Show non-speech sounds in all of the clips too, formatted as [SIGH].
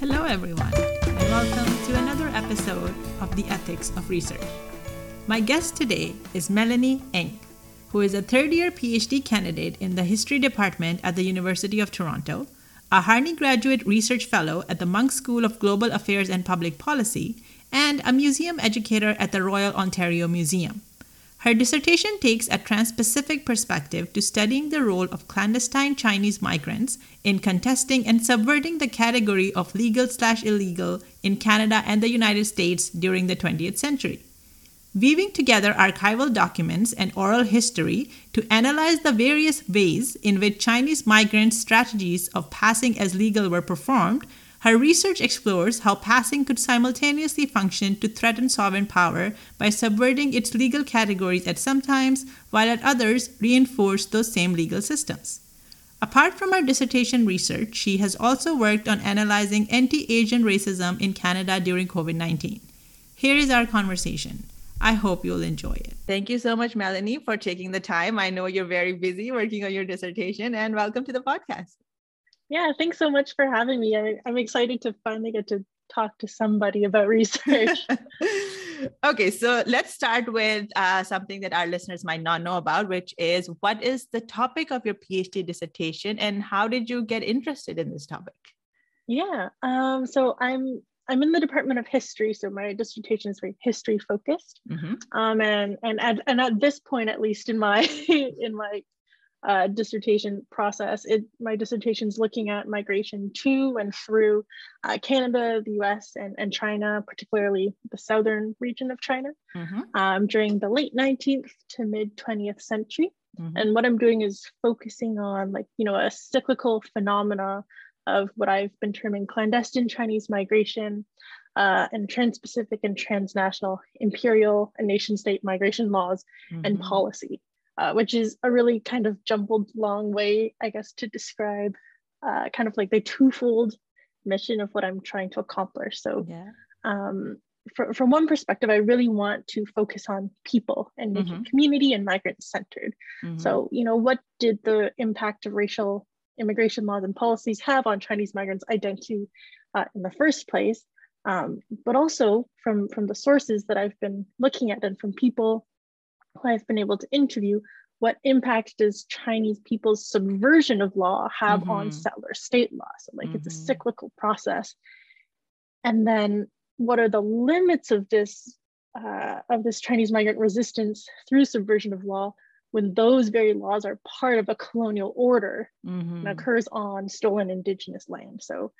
Hello, everyone, and welcome to another episode of The Ethics of Research. My guest today is Melanie Eng, who is a third year PhD candidate in the History Department at the University of Toronto, a Harney Graduate Research Fellow at the Munk School of Global Affairs and Public Policy, and a museum educator at the Royal Ontario Museum. Her dissertation takes a trans Pacific perspective to studying the role of clandestine Chinese migrants in contesting and subverting the category of legal slash illegal in Canada and the United States during the 20th century. Weaving together archival documents and oral history to analyze the various ways in which Chinese migrants' strategies of passing as legal were performed, her research explores how passing could simultaneously function to threaten sovereign power by subverting its legal categories at some times, while at others reinforce those same legal systems. Apart from her dissertation research, she has also worked on analyzing anti Asian racism in Canada during COVID 19. Here is our conversation. I hope you'll enjoy it. Thank you so much, Melanie, for taking the time. I know you're very busy working on your dissertation, and welcome to the podcast. Yeah, thanks so much for having me. I, I'm excited to finally get to talk to somebody about research. [LAUGHS] okay, so let's start with uh, something that our listeners might not know about, which is what is the topic of your PhD dissertation and how did you get interested in this topic? Yeah, um, so I'm I'm in the Department of History, so my dissertation is very history focused. Mm-hmm. Um, and and at, and at this point, at least in my [LAUGHS] in my uh, dissertation process. It, my dissertation is looking at migration to and through uh, Canada, the US, and, and China, particularly the southern region of China, mm-hmm. um, during the late 19th to mid 20th century. Mm-hmm. And what I'm doing is focusing on like, you know, a cyclical phenomena of what I've been terming clandestine Chinese migration uh, and trans-Pacific and transnational imperial and nation-state migration laws mm-hmm. and policy uh, which is a really kind of jumbled long way, I guess, to describe uh, kind of like the twofold mission of what I'm trying to accomplish. So, yeah. um, for, from one perspective, I really want to focus on people and making mm-hmm. community and migrant centered. Mm-hmm. So, you know, what did the impact of racial immigration laws and policies have on Chinese migrants' identity uh, in the first place? Um, but also from, from the sources that I've been looking at and from people I've been able to interview, what impact does Chinese people's subversion of law have mm-hmm. on settler state law? So, like, mm-hmm. it's a mm-hmm. cyclical process. And then, what are the limits of this uh, of this Chinese migrant resistance through subversion of law when those very laws are part of a colonial order mm-hmm. and occurs on stolen indigenous land? So,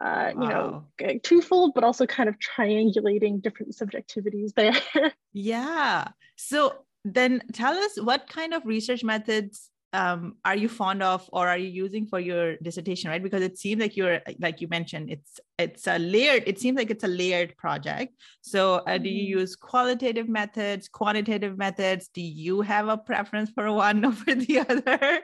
uh, wow. you know, twofold, but also kind of triangulating different subjectivities there. [LAUGHS] yeah. So then tell us what kind of research methods um, are you fond of or are you using for your dissertation right? Because it seems like you're like you mentioned it's it's a layered it seems like it's a layered project. So uh, do you mm-hmm. use qualitative methods quantitative methods? Do you have a preference for one [LAUGHS] over the other?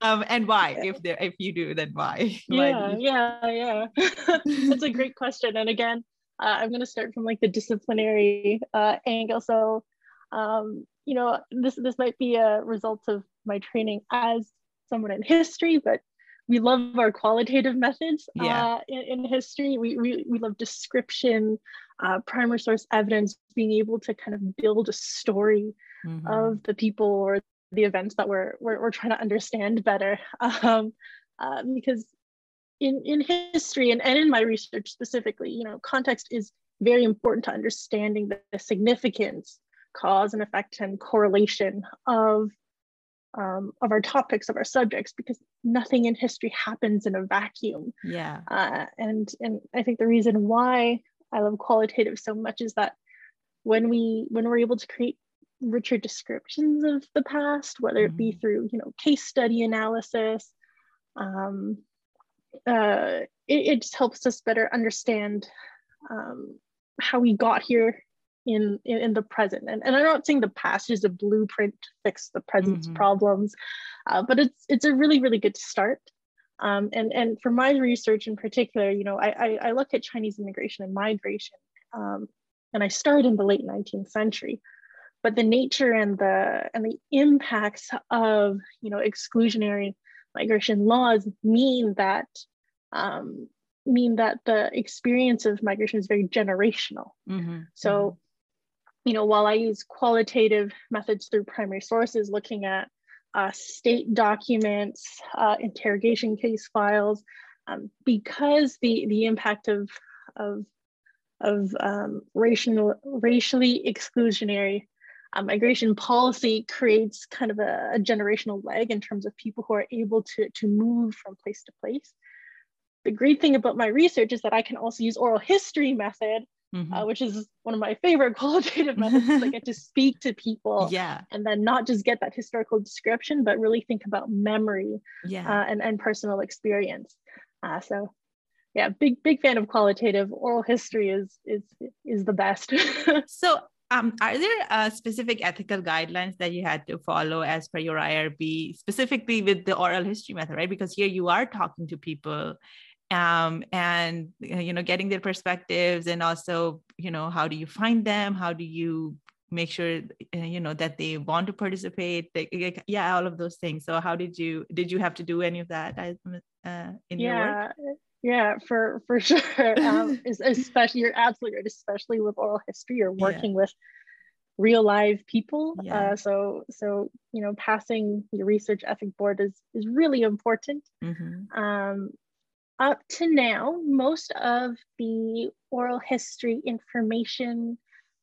Um, and why? If there if you do then why? [LAUGHS] Yeah yeah yeah. [LAUGHS] That's a great question. And again uh, i'm going to start from like the disciplinary uh, angle. So um, you know this this might be a result of my training as someone in history, but we love our qualitative methods yeah. uh, in, in, history. We, we, we love description, uh, primary source evidence, being able to kind of build a story mm-hmm. of the people or the events that we're, we're, we're trying to understand better. [LAUGHS] Um, uh, because in, in history and, and in my research specifically, you know, context is very important to understanding the, the significance, cause and effect and correlation of um, of our topics of our subjects because nothing in history happens in a vacuum yeah uh, and and i think the reason why i love qualitative so much is that when we when we're able to create richer descriptions of the past whether it be mm-hmm. through you know case study analysis um, uh, it, it just helps us better understand um, how we got here in, in, in the present. And, and I'm not saying the past is a blueprint to fix the present's mm-hmm. problems, uh, but it's it's a really, really good start. Um, and, and for my research in particular, you know, I, I, I look at Chinese immigration and migration, um, and I started in the late 19th century. But the nature and the and the impacts of you know exclusionary migration laws mean that um, mean that the experience of migration is very generational. Mm-hmm. So, mm-hmm. You know, while I use qualitative methods through primary sources, looking at uh, state documents, uh, interrogation case files, um, because the the impact of of of um, racial, racially exclusionary um, migration policy creates kind of a, a, generational leg in terms of people who are able to, to move from place to place. The great thing about my research is that I can also use oral history method, mm-hmm. uh, which is one of my favorite [LAUGHS] qualitative methods. I get to [LAUGHS] speak to people yeah. and then not just get that historical description, but really think about memory yeah. uh, and, and personal experience. Uh, so yeah, big big fan of qualitative. Oral history is is is the best. [LAUGHS] so um, are there uh, specific ethical guidelines that you had to follow as per your IRB, specifically with the oral history method, right? Because here you are talking to people um, and uh, you know getting their perspectives and also you know how do you find them how do you make sure uh, you know that they want to participate they, yeah all of those things so how did you did you have to do any of that uh, in yeah. your work yeah, for for [LAUGHS] sure. Um, [LAUGHS] especially, you're absolutely right. Especially with oral history, you're working yeah. with real live people. Yeah. Uh, so so you know, passing your research ethic board is is really important. Mm-hmm. Um, up to now, most of the oral history information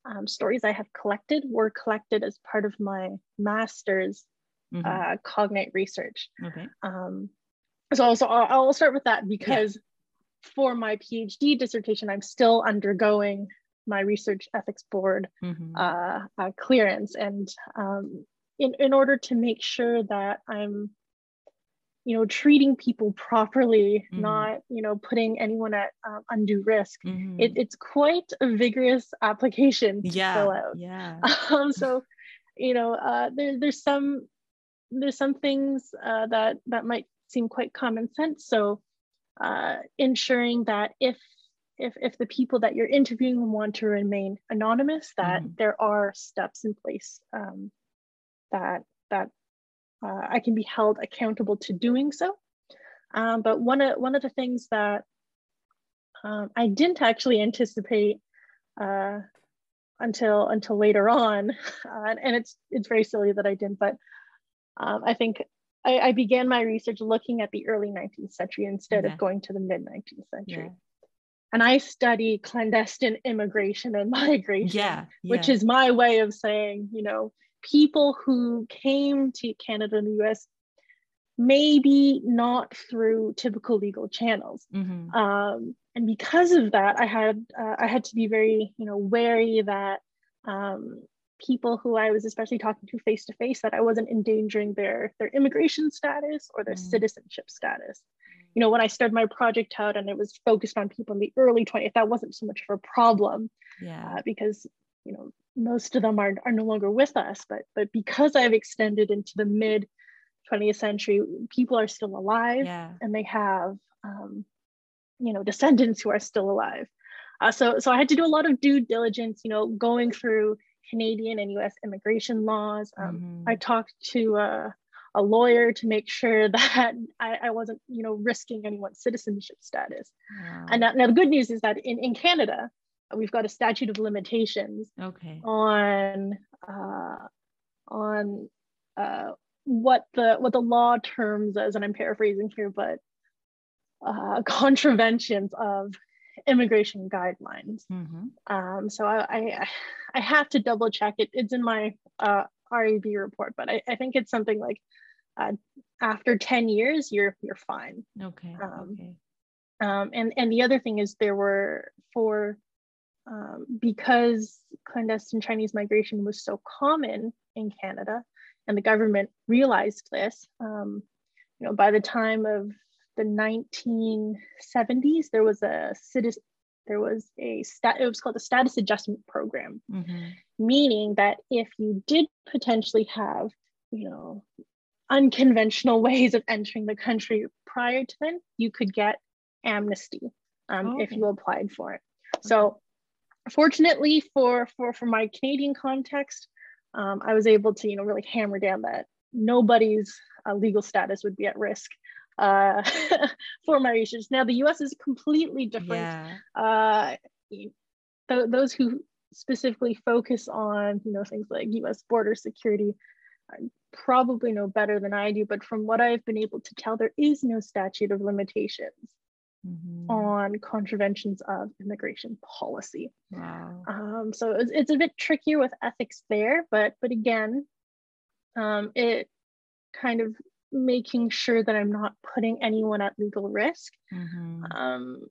um, stories I have collected were collected as part of my master's mm-hmm. uh, cognate research. Okay. Um, so, so I'll, I'll start with that because yeah. for my PhD dissertation, I'm still undergoing my research ethics board mm-hmm. uh, uh, clearance, and um, in in order to make sure that I'm, you know, treating people properly, mm-hmm. not you know putting anyone at uh, undue risk. Mm-hmm. It, it's quite a vigorous application to yeah. fill out. Yeah. [LAUGHS] Um, so, you know, uh, there, there's some there's some things uh, that that might seem quite common sense. So uh, ensuring that if if if the people that you're interviewing want to remain anonymous, that mm-hmm. there are steps in place um, that that uh, I can be held accountable to doing so. Um, but one of one of the things that um, I didn't actually anticipate uh, until until later on, [LAUGHS] uh, and it's it's very silly that I didn't, but um, I think I, I, began my research looking at the early 19th century instead of going to the mid 19th century. Yeah. And I study clandestine immigration and [LAUGHS] migration, yeah, which is my way of saying, you know, people who came to Canada and the US maybe not through typical legal channels. Mm-hmm. Um, and because of that, I had uh, I had to be very you know wary that um, people who I was especially talking to face to face that I wasn't endangering their their immigration status or their mm. citizenship status. You know, when I started my project out and it was focused on people in the early 20s, that wasn't so much of a problem. Yeah. Uh, because you know most of them are, are no longer with us, but but because I've extended into the mid 20th century, people are still alive yeah. and they have um, you know descendants who are still alive. Uh, so so I had to do a lot of due diligence, you know, going through Canadian and US immigration laws. Um, mm-hmm. I talked to a, a, lawyer to make sure [LAUGHS] that I, I, wasn't, you know, risking anyone's citizenship status. Wow. And now, now, the good news is that in, in Canada, we've got a statute of limitations okay. on uh, on uh, what the what the law terms as, and I'm paraphrasing here, but uh, [LAUGHS] contraventions of immigration guidelines. Mm-hmm. Um, so I, I, I have to double check it. It's in my uh, REB report, but I, I think it's something like uh, after 10 years, you're you're fine. Okay. Um, okay. Um, and and the other thing is there were for um, because clandestine Chinese migration was so common in Canada, and the government realized this. Um, you know, by the time of the 1970s, there was a citizen, there was a stat, it was called the status adjustment program, mm-hmm. meaning that if you did potentially have, you know, unconventional [LAUGHS] ways of entering the country prior to then, you could get amnesty um, okay. if you applied for it. So, fortunately for for for my Canadian context, um, I was able to you know really hammer down that nobody's uh, legal status would be at risk uh, [LAUGHS] for my research. Now, the US is completely different. Yeah. Uh, th- those who specifically focus on you know things like US border security probably know better than I do, but from what I've been able to tell, there is no statute of limitations mm-hmm. on contraventions of immigration policy. Wow. Um, so it's, it's a bit trickier with ethics there, but but again, um, it kind of making sure that I'm not putting anyone at legal risk. Mm-hmm. Um,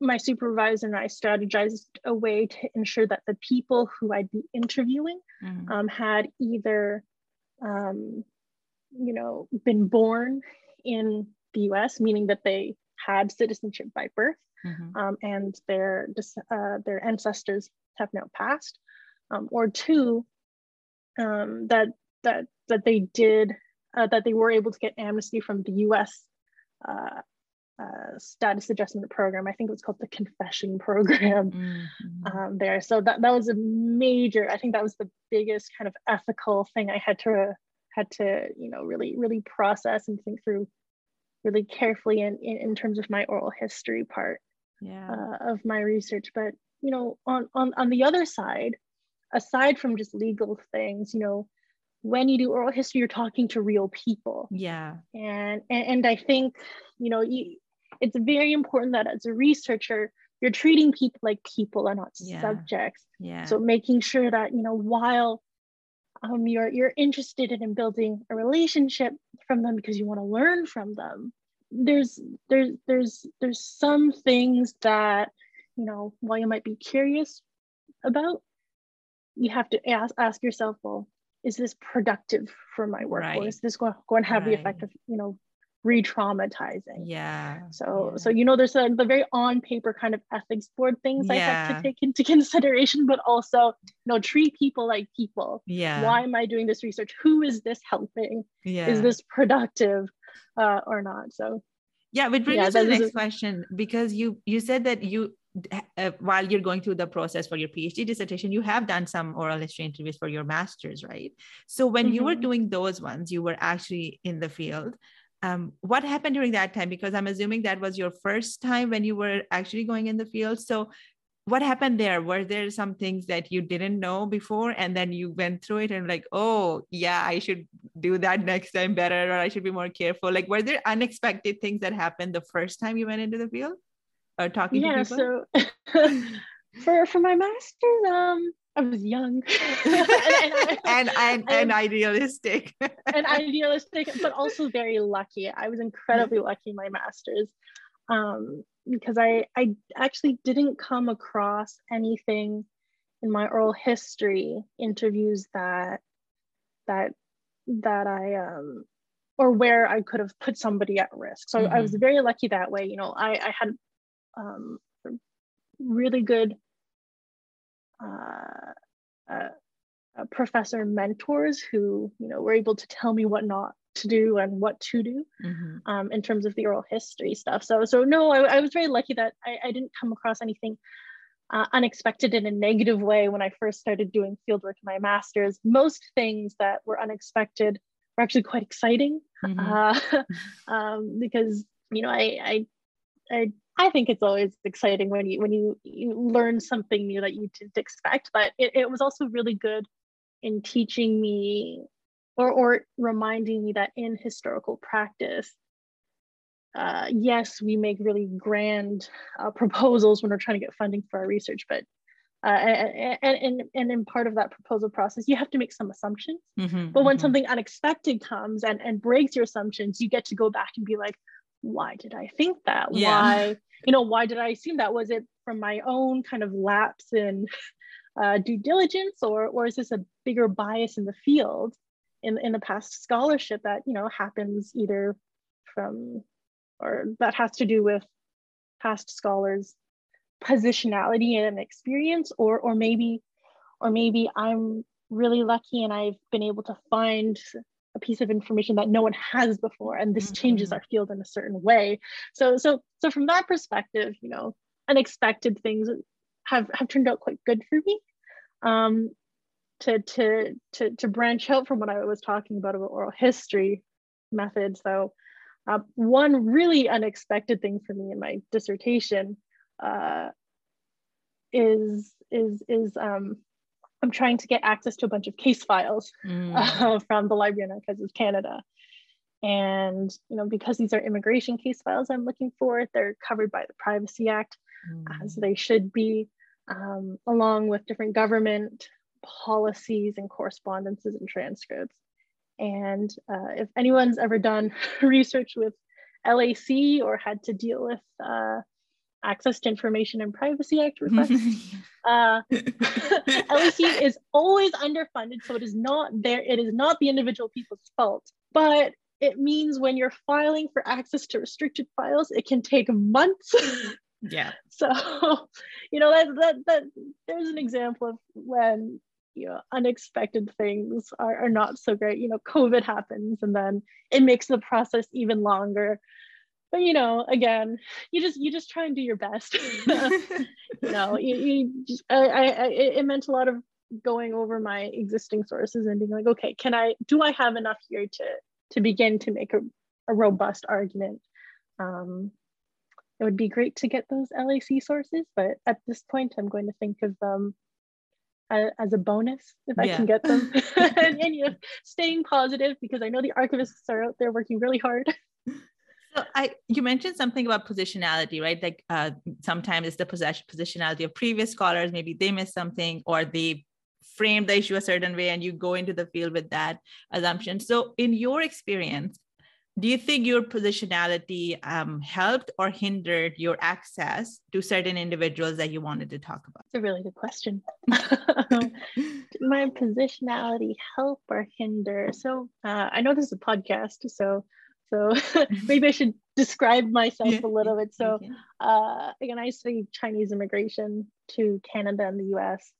my supervisor and I strategized a way to ensure that the people who I'd be interviewing mm-hmm. um, had either, um, you know, been born in the U.S., meaning that they had citizenship by birth, mm-hmm. um, and their uh, their ancestors have now passed, um, or two, um, that that that they did uh, that they were able to get amnesty from the U.S. Uh, uh, status adjustment program. I think it was called the confession program [LAUGHS] mm-hmm. um, there. So that, that was a major, I think that was the biggest kind of ethical thing I had to had to, you know, really, really process and think through really carefully in, in, in terms of my oral history part yeah. uh, of my research. But, you know, on, on, on the other side, aside from just legal things, you know, when you do oral history, you're talking to real people. Yeah. And and, and I think, you know, you, it's very important that as a researcher, you're treating people like people and not yeah. subjects. Yeah. So making sure that, you know, while um, you're you're interested in building a relationship from them because you want to learn from them, there's there's there's there's some things that, you know, while you might be curious about, you have to ask ask yourself, well, is this productive for my work right. or is this going, going to have right. the effect of you know re-traumatizing yeah so yeah. so you know there's a, the very on paper kind of ethics board things yeah. i have to take into [LAUGHS] consideration but also you know treat people like people yeah why am i doing this research who is this helping yeah is this productive uh, or not so yeah which brings yeah, us to the next a- question because you you said that you uh, while you're going through the process for your PhD dissertation, you have done some oral history interviews for your master's, right? So when mm-hmm. you were mm-hmm. doing those ones, you were actually in the field. Um, what happened during that time? Because I'm assuming that was your first time when you were actually going in the field. So what happened there? Were there some things that you didn't know before and then you went through it and like, oh, yeah, I should do that next time better or I should be more careful? Like, were there unexpected things that happened the first time you went into the field? or talking yeah, to people? so [LAUGHS] for for my master's, um, I was young [LAUGHS] [LAUGHS] and, and, [LAUGHS] and, and, and, idealistic. and idealistic, but also very lucky. I was incredibly lucky in my master's um, because I, I actually didn't come across anything in my oral history interviews that that that I um or where I could have put somebody at risk. So mm-hmm. I was very lucky that way. You know, I, I had um, really good uh, uh, professor mentors who you know were able to tell me what not to do and what to do mm-hmm. um, in terms of the oral history stuff. So so no, I, I was very lucky that I, I didn't come across anything uh, unexpected in a negative way when I first started doing fieldwork in my master's. Most things that were unexpected were actually quite exciting mm-hmm. uh, [LAUGHS] um, because you know I, I I I think it's always exciting when you when you, you learn something new that you didn't expect. But it, it was also really good in teaching me or or reminding me that in historical practice, uh, yes, we make really grand uh, [LAUGHS] proposals when we're trying to get funding for our research, but uh, and, and, and in part of that proposal process, you have to make some assumptions. Mm-hmm, but when mm-hmm. something unexpected comes and, and breaks your assumptions, you get to go back and be like, why did I think that? Yeah. Why, you know, why did I assume that? Was it from my own kind of lapse in [LAUGHS] uh, due diligence, or or is this a bigger bias in the field, in in the past scholarship that you know happens either from, or that has to do with past scholars' positionality and experience, or or maybe, or maybe I'm really lucky and I've been able to find a piece of information that no one has before and this mm-hmm. changes our field in a certain way so so so from that perspective you know unexpected things have have turned out quite good for me um to to to to branch out from what i was talking about about oral history methods so Uh, one really unexpected thing for me in my dissertation uh, is is is um, I'm trying to get access to a bunch of case files mm. [LAUGHS] uh, from the Library of Archives of Canada. And you know, because these are immigration case files I'm looking for, they're covered by the Privacy Act, mm. as they should be, um, along with different government policies and correspondences and transcripts. And uh, if anyone's ever done [LAUGHS] research with LAC or had to deal with uh, Access to Information and Privacy Act [LAUGHS] requests. uh, [LAUGHS] [LAUGHS] LAC is always underfunded, so it is not there. It is not the individual people's fault, but it means when you're filing for access to restricted files, it can take months. yeah. So, you know that that that there's an example of when you know unexpected things are, are not so great. You know, COVID happens, and then it makes the process even longer but you know again you just you just try and do your best [LAUGHS] you know you, you just, I, I it meant a lot of going over my existing sources and being like okay can i do i have enough here to to begin to make a, a robust argument um it would be great to get those lac sources but at this point i'm going to think of them as a bonus if I can get them. [LAUGHS] [LAUGHS] and, and, you know, staying positive because I know the archivists are out there working really hard. So I, you mentioned something about positionality, right? Like uh, sometimes it's the possession positionality of previous scholars. Maybe they missed something, or they framed the issue a certain way, and you go into the field with that assumption. So, in your experience, do you think your positionality um, helped or hindered your access to certain individuals that you wanted to talk about? It's a really good question. [LAUGHS] my positionality help or hinder? So uh, I know this is a podcast, so so [LAUGHS] [LAUGHS] maybe I should describe myself yeah. a little bit. So uh, again, I studied Chinese immigration to Canada and the US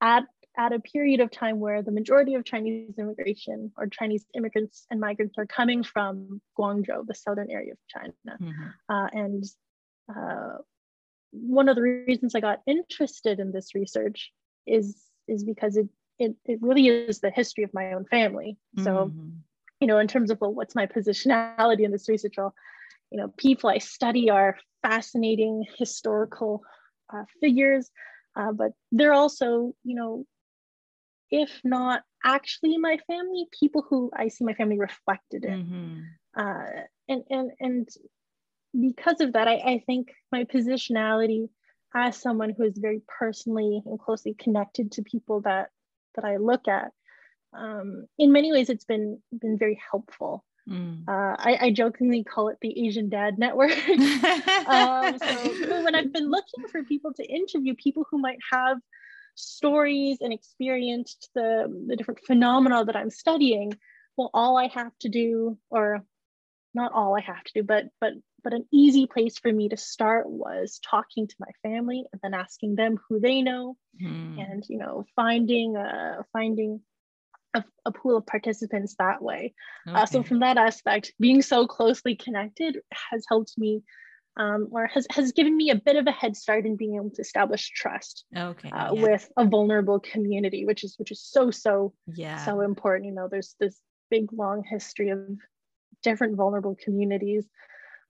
at, at a period of time where the majority of Chinese immigration or Chinese immigrants and migrants are coming from Guangzhou, the southern area of China. Mm-hmm. Uh, and uh, one of the reasons I got interested in this research is, is because it, it, it really is the history of my own family. So mm-hmm you know, in terms of well, what's my positionality in this research, well, you know, people I study are fascinating historical uh, figures, uh, but they're also, you know, if not actually my family, people who I see my family reflected in. Mm-hmm. Uh, and, and, and because of that, I, I think my positionality as someone who is very personally and closely connected to people that that I look at um, in many ways it's been been very helpful mm. uh, I, I, jokingly call it the asian dad network [LAUGHS] um, so when i've been looking for people to interview people who might have stories and experienced the, the different phenomena that i'm studying well all i have to do or not all i have to do but but but an easy place for me to start was talking to my family and then asking them who they know mm. and you know finding uh finding a, a pool of participants that way. Okay. Uh, so from that aspect, being so closely connected has helped me um, or has, has given me a bit of a head start in being able to establish trust okay, uh, yeah. with a vulnerable community, which is which is so so yeah so important. You know, there's this big long history of different vulnerable communities,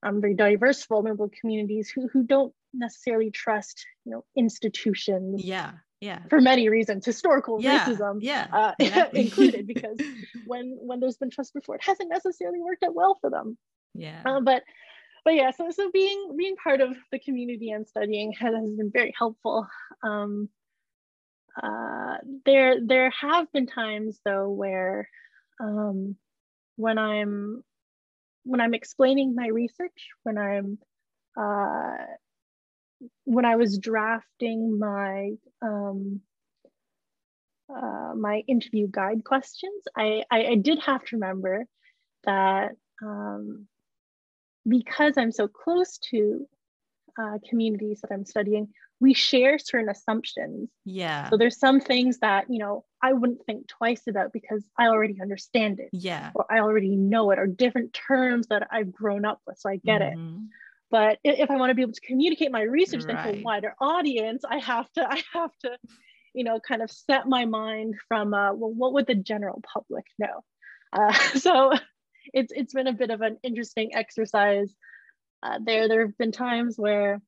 um, very diverse vulnerable communities who who don't necessarily trust you know institutions yeah yeah. for many reasons historical yeah. racism yeah, uh, [LAUGHS] included [LAUGHS] because when when there's been trust before it hasn't necessarily worked out well for them. Yeah. Uh, but but yeah so so being being part of the community and studying has, has been very helpful. Um uh there there have been times though where um when i'm when i'm explaining my research when i'm uh when I was drafting my um, uh, my interview guide questions, I, I, I, did have to remember that um, because I'm so close to uh, communities that I'm studying, we share certain assumptions. Yeah. So there's some things that, you know, I wouldn't think twice about because I already understand it. Yeah. Or I already know it, or different terms that I've grown up with. So I get mm-hmm. it but if i want to be able to communicate my research right. then to a wider audience i have to i have to you know kind of set my mind from uh, well what would the general public know uh, [LAUGHS] so it's it's been a bit of an interesting exercise. Uh, there there have been times where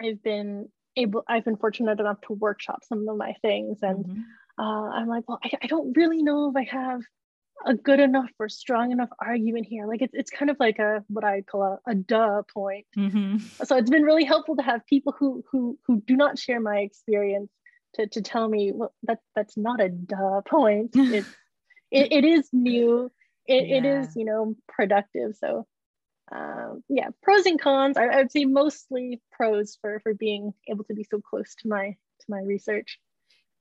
I've been able I've been fortunate enough to workshop some of my things and mm-hmm. uh, I'm like, well, I, I don't really know if I have a good enough or strong enough argument here. Like it's it's kind of like a what I call a, a duh point. Mm-hmm. So it's been really helpful to have people who who who do not share my experience to, to tell me well that that's not a duh point. [LAUGHS] It's it, it is new. It, yeah. it is you know productive. So um, yeah, pros and cons. I, I would say mostly pros for for being able to be so close to my to my research.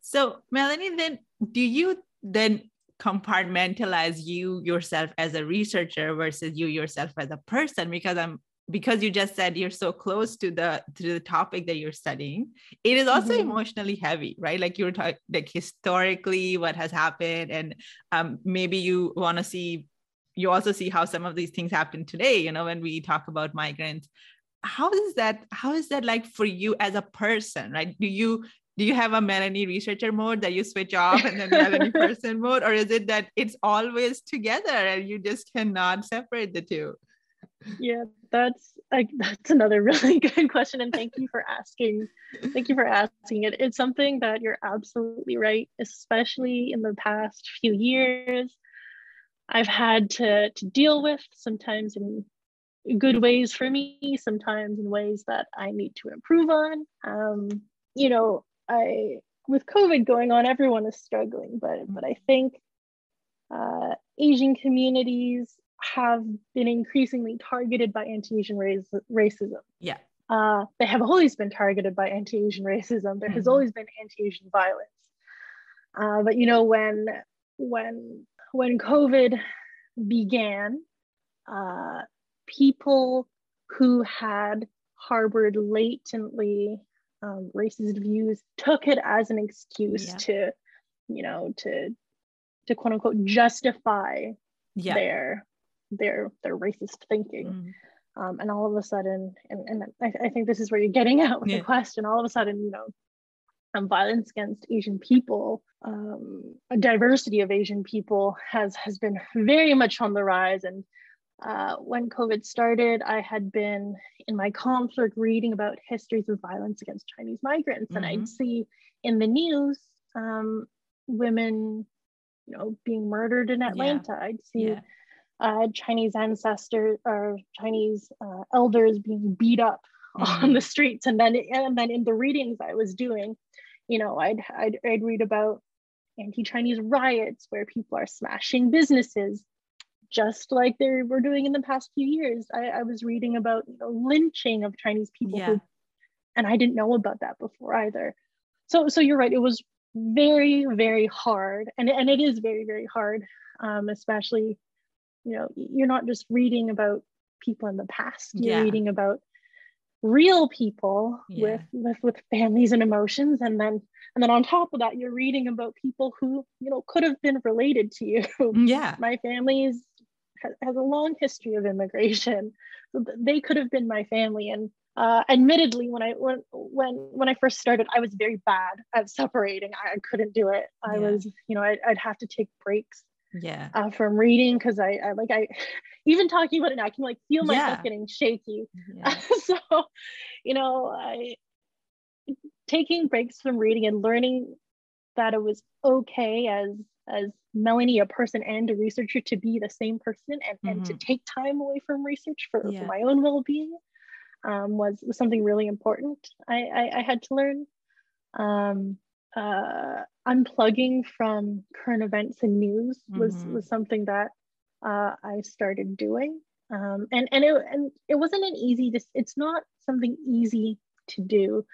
So Melanie, then do you then compartmentalize you yourself as a researcher versus you yourself as a person because i'm because you just said you're so close to the to the topic that you're studying it is also mm-hmm. emotionally heavy right? Like you're talking like historically what has happened and um, maybe you want to see you also see how some of these things happen today you know when we talk about migrants. How is that how is that like for you as a person right? Do you do you have a Melanie researcher mode that you switch off and then Melanie [LAUGHS] person mode, or is it that it's always together and you just cannot separate the two? Yeah, that's like that's another [LAUGHS] really good question, and thank you for asking. Thank you for asking it. It's something that you're absolutely right, especially in the past few years. I've had to to deal with sometimes in good ways for me, sometimes in ways that I need to improve on. Um, you know, I with COVID going on, everyone is struggling, but but I think uh, Asian communities have been increasingly targeted by anti-Asian race, racism. Yeah. Uh, they have always been targeted by anti-Asian racism. There mm-hmm. has always been anti-Asian violence. Uh, but you know when when when COVID began, uh, people who had harbored latently um, racist views took it as an excuse yeah. to, you know, to to quote unquote justify yeah. their their their racist thinking. Mm. Um, and all of a sudden, and, and I, I, think this is where you're getting at with yeah. the question. All of a sudden, you know, um, violence against Asian people, um, a diversity of Asian people has has been very much on the rise, and uh, when COVID started, I had been in my conflict reading about histories of violence against Chinese migrants, mm-hmm. and I'd mm-hmm. see in the news um, women, you know, being murdered in Atlanta. Yeah. I'd see yeah. uh, Chinese ancestors or Chinese uh, elders being beat up mm-hmm. [LAUGHS] on the streets, and then and then in the readings I was doing, you know, I'd I'd, I'd read about anti-Chinese riots where people are smashing businesses just like they were doing in the past few years. I, I was reading about you know, lynching of Chinese people, yeah. who, and I didn't know about that before either. So, so you're right. It was very, very hard, and and it is very, very hard, um, especially, you know, you're not just reading about people in the past. You're yeah. reading about real people yeah. with, with with families and emotions and then and then on top of that you're reading about people who you know could have been related to you [LAUGHS] yeah my family's has a long history of immigration. So they could have been my family. And uh, admittedly, when I when when when I first started, I was very bad at separating. I, couldn't do it. I yeah. was, you know, I, would have to take breaks. Yeah. Uh, from reading because I, I like I [LAUGHS] even talking about it now, I can like feel myself yeah. getting shaky. Yeah. [LAUGHS] so, you know, I taking breaks from reading and learning that it was okay as as Melanie, a person and a researcher, to be the same person and, mm-hmm. and to mm-hmm. take time away from research for, yeah. for my own well-being um, was, was something really important I, I, I had to learn. Um, uh, unplugging from current events and news was, mm-hmm. was something that uh, I started doing. Um, and and it, and it wasn't an easy, it's not something easy to do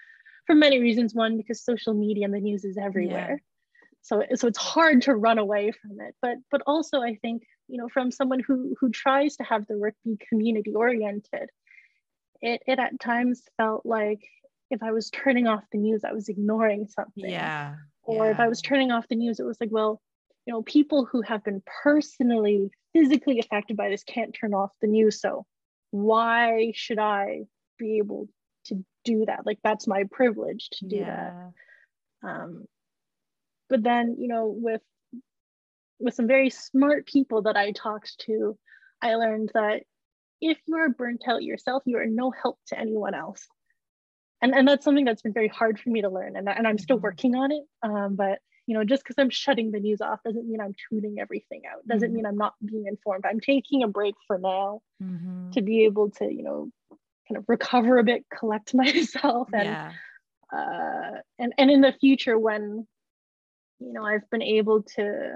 for many reasons. One, because social media and the news is everywhere. So so it's hard to run away from it. But but also i think you know from someone who who tries to have the work be community oriented it it at times felt like if i was turning off the news i was ignoring something. Yeah or yeah. if i was turning off the news it was like well you know people who have been personally physically affected by this can't turn off the news. So why should i be able to do that? Like that's my privilege to do yeah. that um but then you know with with some very smart people that I talked to, I learned that if you are burnt out yourself, you are no help to anyone else. And, and that's something that's been very hard for me to learn. And, and I'm still mm-hmm. working on it. Um, but you know, just because I'm shutting the news off doesn't mean I'm tuning everything out. Doesn't mm-hmm. mean I'm not being informed. I'm taking a break for now mm-hmm. to be able to, you know, kind of recover a bit, collect [LAUGHS] myself, and yeah. uh, and and in the future when, you know, I've been able to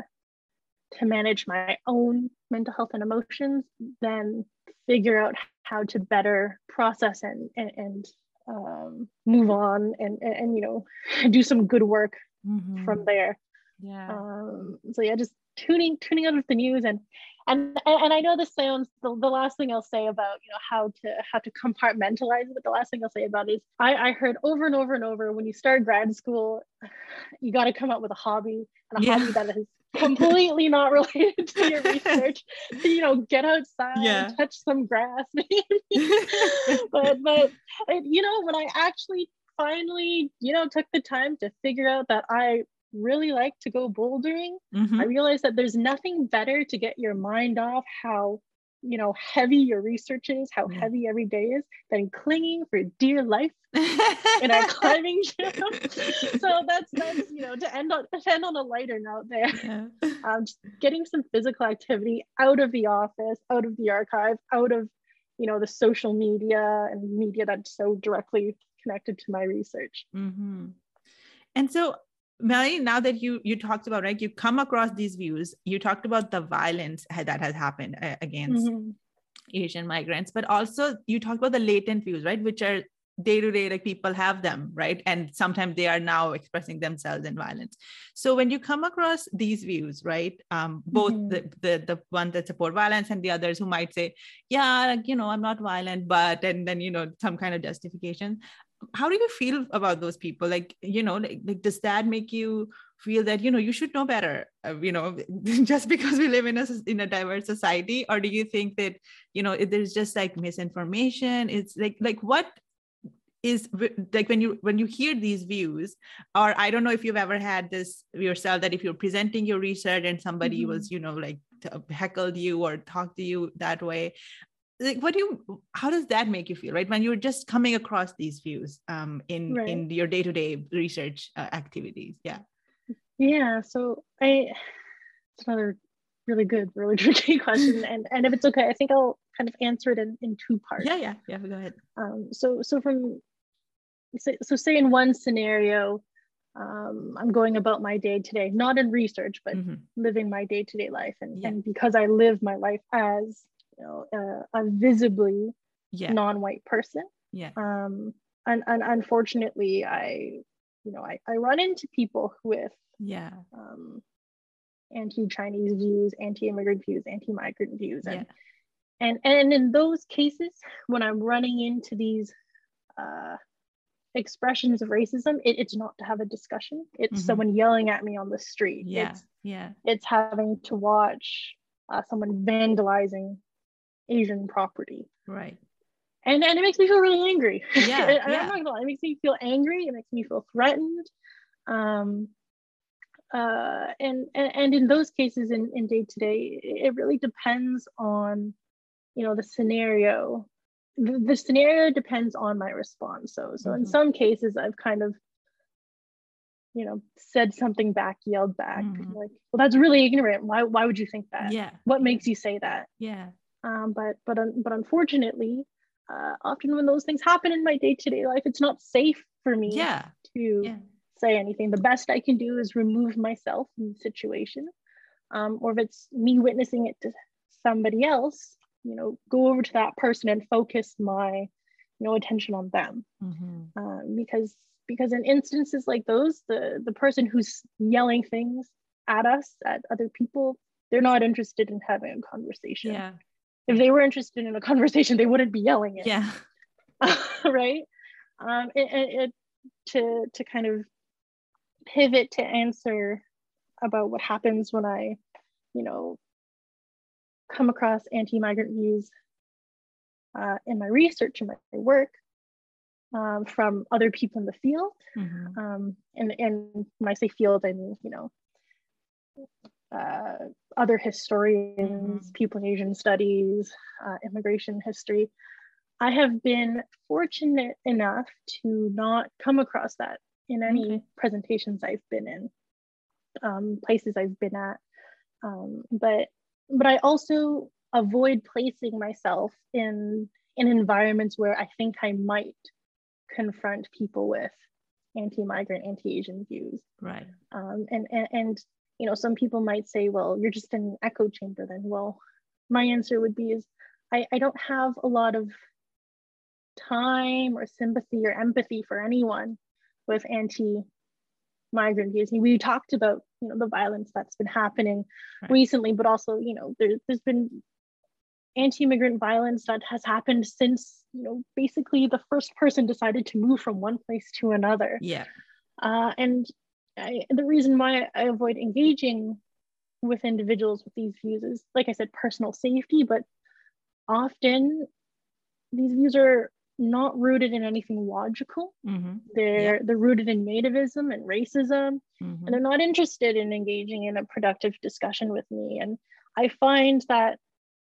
to manage my own mental health and emotions, then figure out how to better process and and, and um, move on and, and, and you know [LAUGHS] do some good work mm-hmm. from there. Yeah. Um, so yeah, just tuning tuning out of the news and and and I know this sounds the, the last thing I'll say about you know how to how to compartmentalize it, but the last thing I'll say about it is I, I heard over and over and over when you start grad school, you got to come up with a hobby and a yeah. hobby that is completely not [LAUGHS] related to your research. [LAUGHS] you know, get outside, yeah. touch some grass, [LAUGHS] but but you know when I actually finally, you know, took the time to figure out that I really like to go bouldering, mm-hmm. I realized that there's nothing better to get your mind off how you know heavy your research is how yeah. heavy every day is than clinging for dear life in our [LAUGHS] climbing gym [LAUGHS] so that's that's you know to end on to end on a lighter note there yeah. [LAUGHS] um, just getting some physical activity out of the office out of the archive out of you know the social media and media that's so directly connected to my research. Mm-hmm. And so, Melanie, now that you you talked about right, you come across these views. You talked about the violence that has happened uh, against mm-hmm. Asian migrants, but also you talked about the latent views, right, which are day to day like people have them right and sometimes they are now expressing themselves in violence so when you come across these views right um, both mm-hmm. the, the the one that support violence and the others who might say yeah like, you know i'm not violent but and then you know some kind of justification how do you feel about those people? Like you know like, like does that make you feel that you know you should know better uh, you know [LAUGHS] just because we live in a in a diverse society? Or do you think that you know there's just like misinformation? It's like like what is like when you when you hear these views or i don't know if you've ever had this yourself that if you're presenting your research and somebody mm-hmm. was you know like heckled you or talked to you that way like what do you how does that make you feel right when you're just coming across these views um in right. in your day-to-day research uh, activities yeah yeah so i it's another really good really [LAUGHS] tricky question and and if it's okay i think i'll kind of answer it in, in two parts yeah yeah yeah go ahead um so so from so, so say in one scenario um, I'm going about my day today, not in research, but mm-hmm. living my day to day life. And, yeah. and because I live my life as a, a visibly yeah. non-white person. Yeah. Um and, and unfortunately i you know I, I run into people with yeah. um anti-chinese views anti-immigrant views anti-migrant views. And yeah. and and in those cases when i'm running into these uh expressions of racism it, it's not to have a discussion. It's mm-hmm. someone yelling at me on the street. Yeah. It's, yeah. it's having to watch uh, someone vandalizing Asian property. Right. And and it makes me feel really angry. [LAUGHS] Yeah. yeah. It makes me feel angry. It makes me feel threatened. Um, uh, and, and and in those cases, in in day to day, it really depends on, you know, the scenario. The, the scenario depends on my response. So so mm-hmm. in some cases, I've kind of you know said something back yelled back mm-hmm. like well that's really ignorant why why would you think that yeah what makes you say that yeah um, but but but unfortunately, uh, often when those things happen in my day to day life, it's not safe for me yeah. to yeah. say anything. The best I can do is remove myself from the situation, um, or if it's me witnessing it to somebody else, you know, go over to that person and focus my you know attention on them, mm-hmm. uh, because because in instances like those, the the person who's yelling things at us at other people, they're not interested in having a conversation. Yeah if they were interested in a conversation, they wouldn't be yelling it. Yeah. [LAUGHS] right. Um, it, it, it, to to kind of pivot to answer about what happens when I, you know, come across anti-migrant views uh, in my research and my work um, from other people in the field. Mm-hmm. Um, and, and when I say field, I mean, you know, uh, other historians, mm-hmm. people in Asian studies, uh, immigration history. I have been fortunate enough to not come across that in any okay. presentations I've been in, um, places I've been at. Um, but but I also avoid placing myself in in environments where I think I might confront people with anti-migrant, anti-Asian views. Right. Um, and, and and you know, some people might say, well, you're just in an echo chamber then. Well, my answer would be is I, I don't have a lot of time or sympathy or empathy for anyone with anti-migrant views. We talked about you know the violence that's been happening right. recently, but also you know there, there's been anti-immigrant violence that has happened since you know basically the first person decided to move from one place to another yeah uh, and I, the reason why i avoid engaging with individuals with these views is like i said personal safety but often these views are not rooted in anything logical mm-hmm. they're yeah. they're rooted in nativism and racism mm-hmm. and they're not interested in engaging in a productive discussion with me and i find that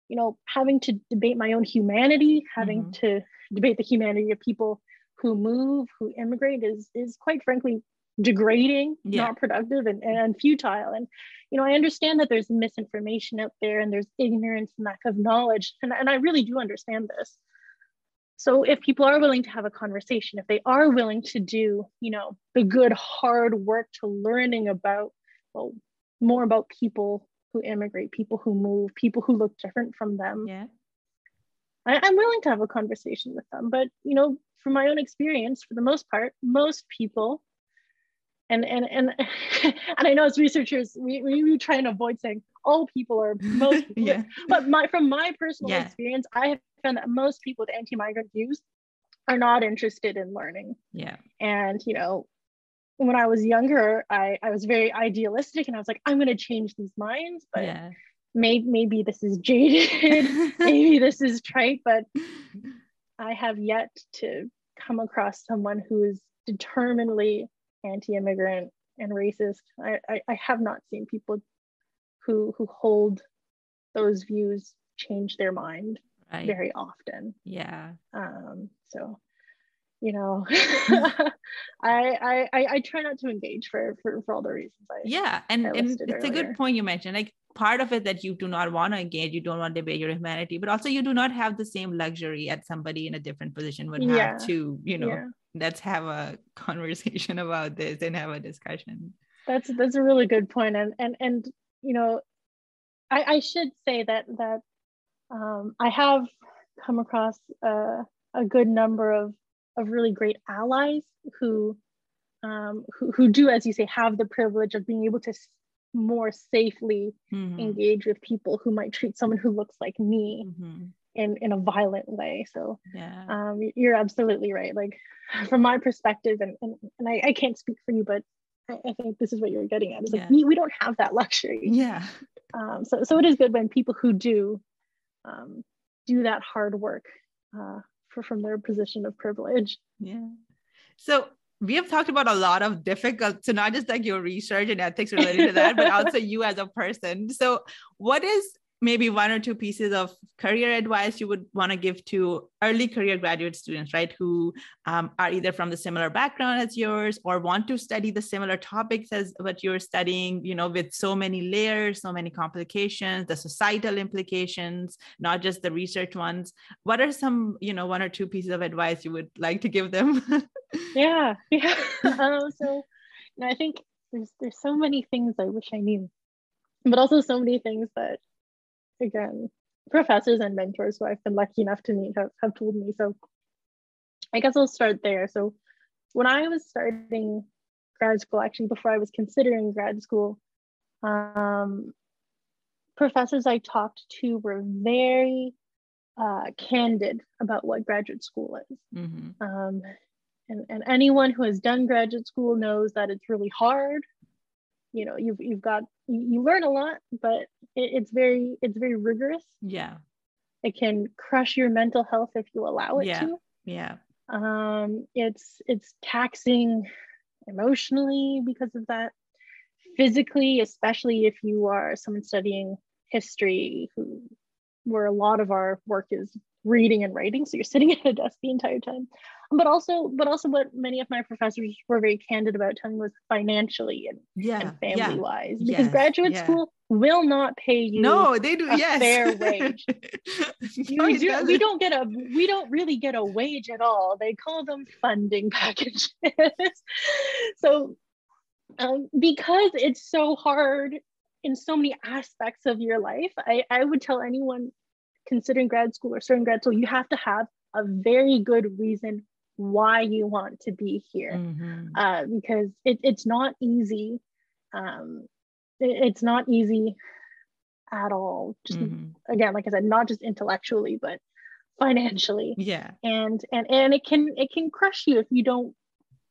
you know, having to debate my own humanity, having mm-hmm. to debate the humanity of people who move, who immigrate is is quite frankly degrading, yeah. not productive and, and futile. And you know, I understand that there's misinformation out there and there's ignorance and lack of knowledge. And, and I really do understand this. So if people are willing to have a conversation, if they are willing to do, you know, the good hard work to learning about well, more about people who immigrate, people who move, people who look different from them. Yeah. I, I'm willing to have a conversation with them. But, you know, from my own experience, for the most part, most people, and and and [LAUGHS] and I know as researchers, we, we, we try and avoid saying all people or [LAUGHS] most people, yeah. but my from my personal yeah. experience, I have found that most people with anti-migrant views are not interested in learning. Yeah. And you know, when I was younger, I, I was very idealistic and I was like, I'm going to change these minds, but yeah. maybe, maybe this is jaded, [LAUGHS] maybe this is trite, but I have yet to come across someone who is determinedly anti-immigrant and racist. I, I, I have not seen people who, who hold those views change their mind right. very often. Yeah. Um, so you know [LAUGHS] [LAUGHS] I, I i try not to engage for for, for all the reasons I, yeah and, and it's earlier. a good point you mentioned like part of it that you do not want to engage you don't want to debate your humanity but also you do not have the same luxury as somebody in a different position would yeah. have to you know yeah. Let's have a conversation [LAUGHS] about this and have a discussion that's that's a really good point and and and you know i i should say that that um i have come across a, a good number of of really great allies who, um, who, who do, as you say, have the privilege of being able to more safely mm-hmm. engage with people who might treat someone who looks like me mm-hmm. In, in a violent way. So yeah. um, you're absolutely right. Like [LAUGHS] from my perspective, and, and, and I, I can't speak for you, but I, I think this is what you're getting at. Is like we, we don't have that luxury. Yeah. Um, so so it is good when people who do um, do that hard work uh, for, from their position of privilege. Yeah. So we have talked about a lot of difficult, so not just like your research and ethics related to that, but [LAUGHS] also you as a person. So, what is maybe one or two pieces of career advice you would want to give to early career graduate students, right, who um, are either from the similar background as yours or want to study the similar topics as what you're studying, you know, with so many layers, so many complications, the societal implications, not just the research ones. What are some, you know, one or two pieces of advice you would like to give them? [LAUGHS] yeah, yeah. [LAUGHS] Um, so I think there's there's so many things I wish I knew, but also so many things that again, professors and mentors who I've been lucky enough to meet have, have told me. So I guess I'll start there. So when I was starting grad school, actually before I was considering grad school, um, professors I talked to were very uh, candid about what graduate school is. Mm-hmm. Um, and, and anyone who has done graduate school knows that it's really hard you know you've you've got you, you learn a lot but it, it's very it's very rigorous. Yeah. It can crush your mental health if you allow it yeah. to. Yeah. Um it's it's taxing emotionally because of that. Physically, especially if you are someone studying history, who where a lot of our work is reading and writing. So you're sitting [LAUGHS] at a desk the entire time but also but also what many of my professors were very candid about telling me was financially and, yeah, and family yeah. wise because Yes, graduate yeah. school will not pay you No, they do. a yes. fair [LAUGHS] wage. No, we, do, we don't get a we don't really get a wage at all they call them funding [LAUGHS] packages so um, because it's so hard in so many aspects of your life I, I would tell anyone considering grad school or starting grad school you have to have a very good reason why you want to be here Mhm. uh, because it, it's not easy um, it- it's not easy at all just Mhm. again like i said not just intellectually but financially Yeah. and and and it can it can crush you if you don't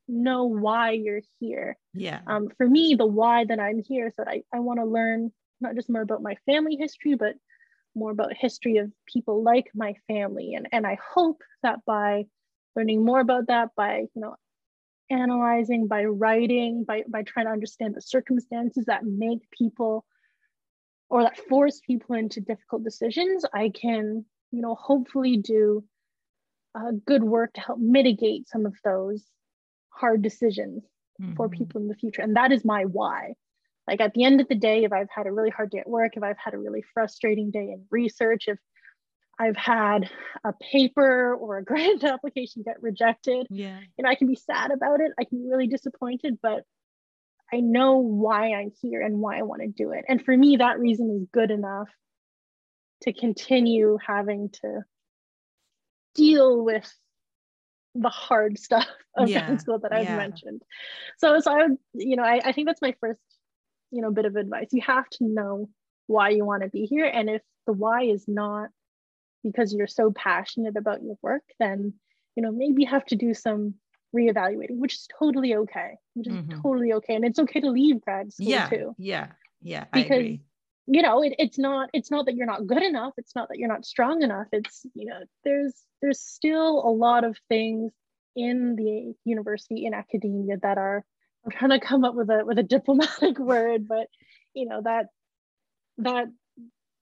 know why you're here Yeah. um, for me the why that i'm here is that i, I want to learn not just more about my family history but more about history of people like my family and and i hope that by learning more about that by you know analyzing by writing by by trying to understand the circumstances that make people or that force people into difficult decisions i can you know hopefully do uh, good work to help mitigate some of those hard decisions for Mhm. people in the future and that is my why like at the end of the day if i've had a really hard day at work if i've had a really frustrating day in research if i've had a paper or a [LAUGHS] grant application get rejected Yeah. And i can be sad about it i can be really disappointed but i know why i'm here and why i want to do it and for me that reason is good enough to continue having to deal with the hard [LAUGHS] stuff of Yeah, school that I've yeah. mentioned. So, so I would, you know, I, I think that's my first, you know, bit of advice. You have to know why you want to be here. And if the why is not because you're so passionate about your work, then, you know, maybe you have to do some reevaluating, which is totally okay, which is Mhm. totally okay. And it's okay to leave grad school Yeah. too Yeah. Yeah. I because agree. you know it, it's not it's not that you're not good enough it's not that you're not strong enough it's you know there's there's still a lot of things in the university in academia that are i'm trying to come up with a with a diplomatic [LAUGHS] word but you know that that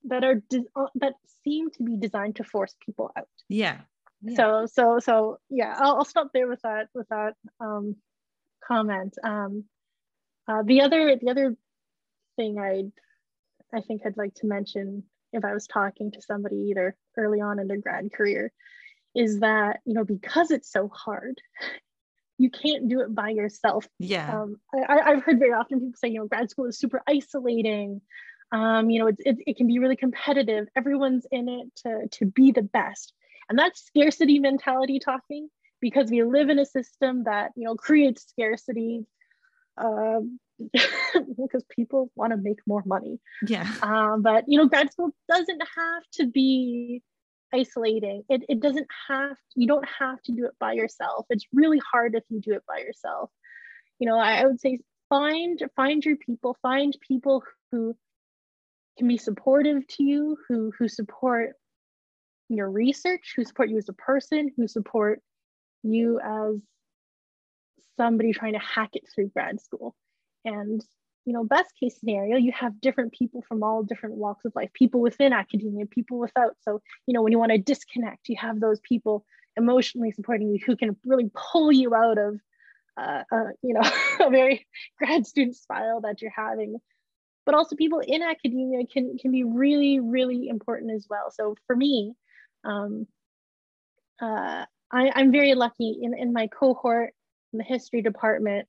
that are de- uh, that seem to be designed to force people out Yeah. Yeah. so so so yeah I'll, I'll stop there with that with that um comment um uh, the other the other thing i i think i'd like to mention if i was talking to somebody either early on in their grad career is that you know because it's so hard [LAUGHS] you can't do it by yourself yeah. um, I, I- I've heard very often people say, you know, grad school is super isolating. Um, you know, it's, it, it can be really competitive. Everyone's in it to, to be the best. And that's scarcity mentality talking because we live in a system that, you know, creates scarcity um, [LAUGHS] because people want to make more money. yeah. Um, but, you know, grad school doesn't have to be isolating. It, it doesn't have, you don't have to do it by yourself. It's really hard if you do it by yourself. You know, I, I would say find find your people, find people who can be supportive to you, who who support your research, who support you as a person, who support you as somebody trying to hack it through grad school. And you know, best case scenario, you have different people from all different walks of life, people within academia, people without. So, you know, when you want to disconnect, you have those people emotionally supporting you who can really pull you out of, uh, uh, you know, [LAUGHS] a very grad student spiral that you're having. But also, people in academia can can be really, really important as well. So for me, um, uh, I, I'm very lucky in in my cohort in the history department.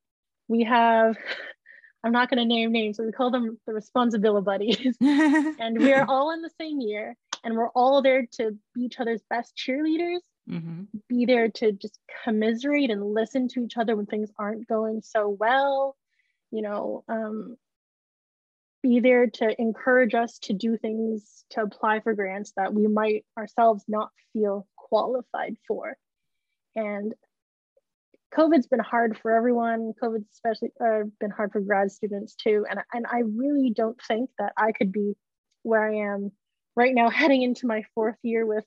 We have [LAUGHS] I'm not going to name names, but we call them the responsibility buddies. [LAUGHS] [LAUGHS] and we are all in the same year, and we're all there to be each other's best cheerleaders, hmm be there to just commiserate and listen to each other when things aren't going so well, you know, um, be there to encourage us to do things to apply for grants that we might ourselves not feel qualified for. And COVID's been hard for everyone. COVID's especially uh, been hard for grad students too. And, and I really don't think that I could be where I am right now, [LAUGHS] heading into my fourth year with,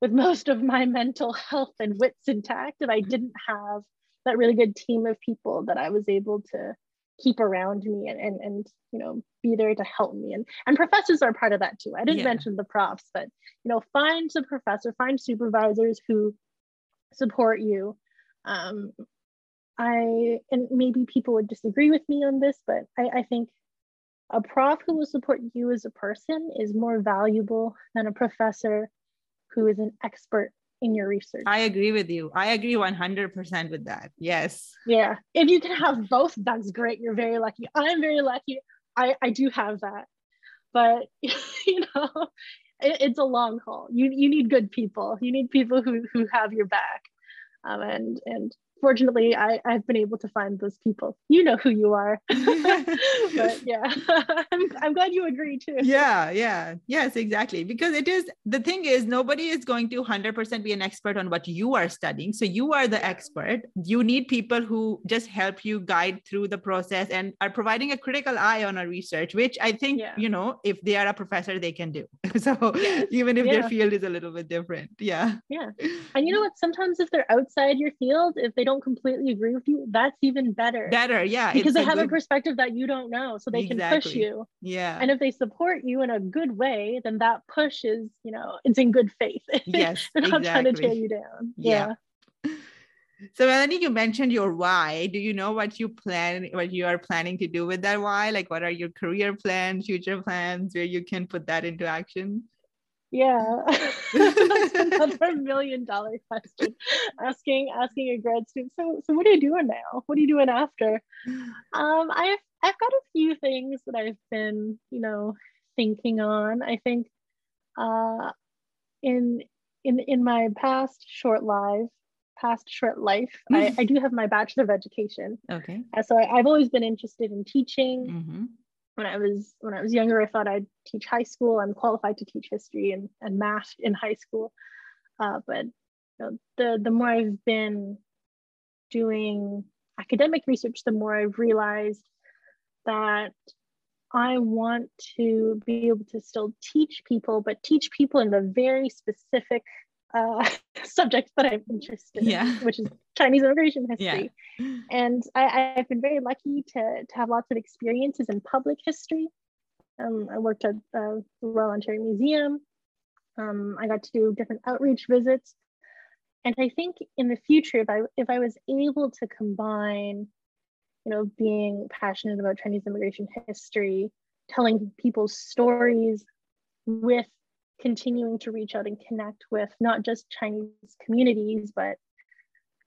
with most of my mental health and wits intact if I didn't have that really good team of people that I was able to, keep around me and, and and you know be there to help me. And and professors are part of that too. I didn't yeah. mention the profs but you know find a professor find supervisors who support you. Um i and maybe people would disagree with me on this but i i think a prof who will support you as a person is more valuable than a professor who is an expert in your research. I agree with you. I agree 100% with that. Yes. Yeah. If you can have both, that's great. You're very lucky. I'm very lucky. I, I do have that. But, [LAUGHS] you know, it, it's a long haul. You, you need good people. You need people who, who have your back. Um, and, and fortunately I, i've been able to find those people. You know who you are. [LAUGHS] But yeah [LAUGHS] I'm, I'm glad you agree too. Yeah yeah. Yes exactly. Because it is the thing is nobody is going to 100% be an expert on what you are studying. So you are the expert. You need people who just help you guide through the process and are providing a critical eye on a research which i think yeah. you know if they are a professor they can do. [LAUGHS] So yes. even if yeah. their field is a little bit different. Yeah. Yeah. And you know what? Sometimes if they're outside your field if they don't completely agree with you, that's even better. Better, yeah. Because they a have good... a perspective that you don't know, so they exactly. can push you. Yeah. And if they support you in a good way, then that push is, you know, it's in good faith. [LAUGHS] Yes. They're not exactly. trying to tear you down. Yeah. yeah. So Melanie, you mentioned your why. Do you know what you plan, what you are planning to do with that why? Like what are your career plans, future plans, where you can put that into action? Yeah, [LAUGHS] that's [LAUGHS] another million dollar question. Asking asking a grad student. So so what are you doing now? What are you doing after? Um, I've I've got a few things that I've been you know thinking on. I think, uh, in in in my past short life, past short life, I, I [LAUGHS] do have my bachelor of education. Okay. Uh, so I, have always been interested in teaching. Mm-hmm when I was when I was younger, I thought I'd teach high school. I'm qualified to teach history and, and math in high school. Uh, but you know, the the more I've been doing academic research, the more I've realized that I want to be able to still teach people, but teach people in the very specific uh, [LAUGHS] subject that I'm interested yeah. in, which is Chinese immigration history. Yeah. [LAUGHS] And I, have been very lucky to, to have lots of experiences in public history. Um, I worked at uh, the Royal Ontario Museum. Um, I got to do different outreach visits. And I think in the future, if I, if I was able to combine, you know, being passionate about Chinese immigration history, telling people's stories with continuing to reach out and connect with not just Chinese communities, but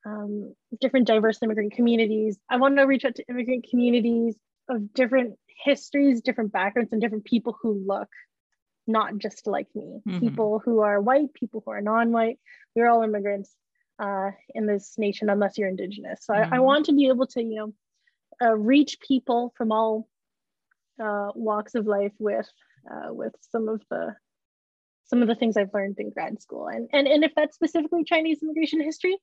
um, different diverse immigrant communities. I want to reach out to immigrant communities of different histories, different backgrounds, and different people who look not just like me. Mm-hmm. People who are white, people who are non-white. We're all immigrants uh, in this nation, unless you're Indigenous. So mm-hmm. I, I, want to be able to, you know, uh, reach people from all uh, walks of life with uh, with some of the some of the things I've learned in grad school. And, and, and if that's specifically Chinese immigration history,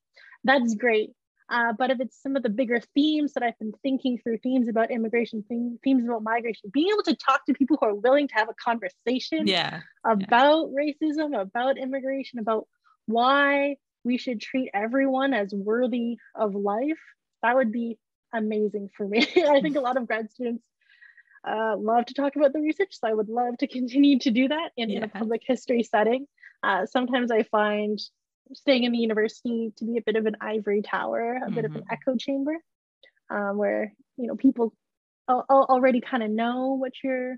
that's great. Uh, but if it's some of the bigger themes that I've been thinking through, themes about immigration, themes about migration, being able to talk to people who are willing to have a conversation yeah. about yeah. racism, about immigration, about why we should treat everyone as worthy of life, that would be amazing for me. [LAUGHS] I think a lot of grad students uh, love to talk about the research, so I would love to continue to do that in, yeah. in a public history setting. Uh, sometimes I find staying in the university to be a bit of an ivory tower, a mm-hmm. bit of an mm-hmm. echo chamber, um, where you know people al- al- already kind of know what you're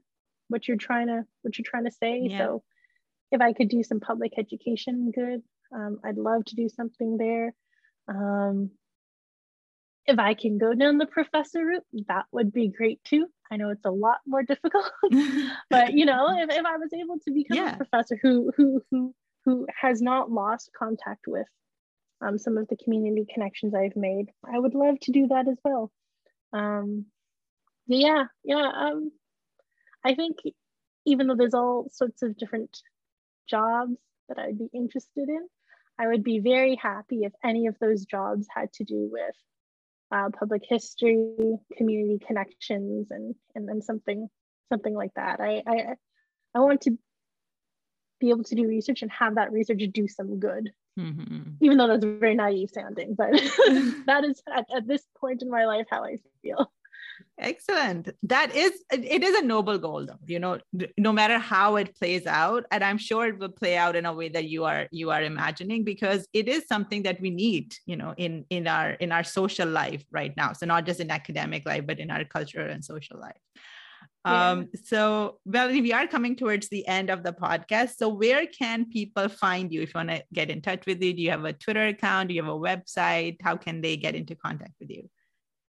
what you're trying to what you're trying to say. Yeah. So if I could do some public education good, um, I'd love to do something there. Um, if I can go down the professor route, that would be great too. I know it's a lot more [LAUGHS] difficult, [LAUGHS] but you know, if, if I was able to become yeah. a professor who who who who has not lost contact with um, some of the community connections I've made, I would love to do that as well. Um, yeah, yeah. Um, I think even though there's all sorts of different jobs that I'd be interested in, I would be very happy if any of those jobs had to do with uh, public history, community connections, and and then something something like that. I, I I want to be able to do research and have that research do some good. Mm-hmm. Even though that's very naive sounding, but [LAUGHS] [LAUGHS] that is at, at this point in my life how I feel. Excellent. That is, it is a noble goal, though. You know, no matter how it plays out, and I'm sure it will play out in a way that you are you are imagining, because it is something that we need, you know, in in our in our social life right now. So not just in academic life, but in our cultural and social life. Yeah. Um, so, Melanie, we are coming towards the end of the podcast. So, where can people find you if you want to get in touch with you? Do you have a Twitter account? Do you have a website? How can they get into contact with you?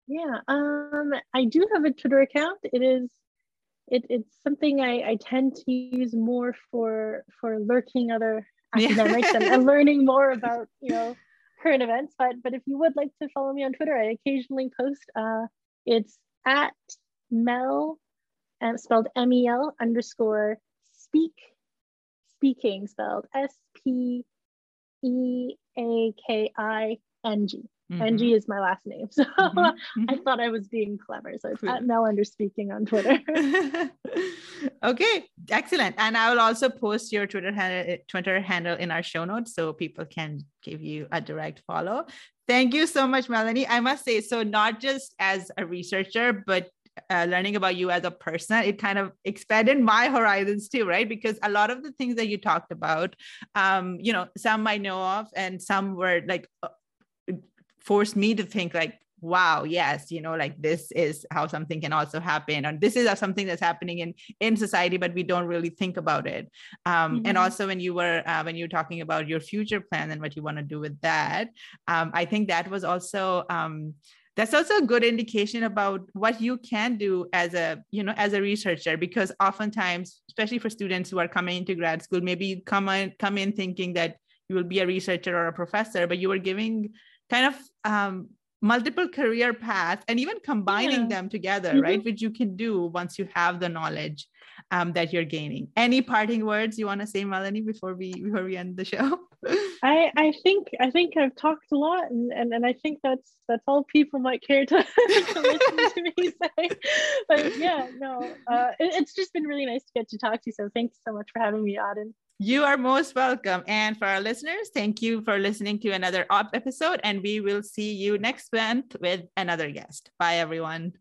Yeah, um, I do have a Twitter account. It is, it, it's something I, I tend to use more for for lurking other [LAUGHS] academics and, and learning more about you know current events. But but if you would like to follow me on Twitter, I occasionally post. Uh, it's at Mel, and um, spelled M E L underscore speak, speaking spelled S P E A K I N G. Mm-hmm. NG is my last name. [LAUGHS] So mm-hmm. mm-hmm. I thought I was being clever. So it's cool. at Mel Under Speaking on Twitter. [LAUGHS] okay, excellent. And I will also post your Twitter handle, Twitter handle in our show notes so people can give you a direct follow. Thank you so much, Melanie. I must say, so not just as a researcher, but uh, learning about you as a person, it kind of expanded my horizons too, right? Because a lot of the things that you talked about, um, you know, some I know of, and some were like uh, forced me to think like wow yes you know like this is how something can also happen and this is something that's happening in in society but we don't really think about it um, mm-hmm. and also when you were uh, when you were talking about your future plan and what you want to do with that um, i think that was also um, that's also a good indication about what you can do as a you know as a researcher because oftentimes especially for students who are coming into grad school maybe you come in come in thinking that you will be a researcher or a professor but you are giving kind of um, multiple career paths and even combining yeah. them together mm-hmm. right which you can do once you have the knowledge um, that you're gaining any parting words you want to say melanie before we before we end the show [LAUGHS] i i think i think i've talked a lot and and, and i think that's that's all people might care to, [LAUGHS] to listen to me [LAUGHS] say but yeah no uh, it, it's just been really nice to get to talk to you so thanks so much for having me auden you are most welcome. And for our listeners, thank you for listening to another op episode. And we will see you next month with another guest. Bye, everyone.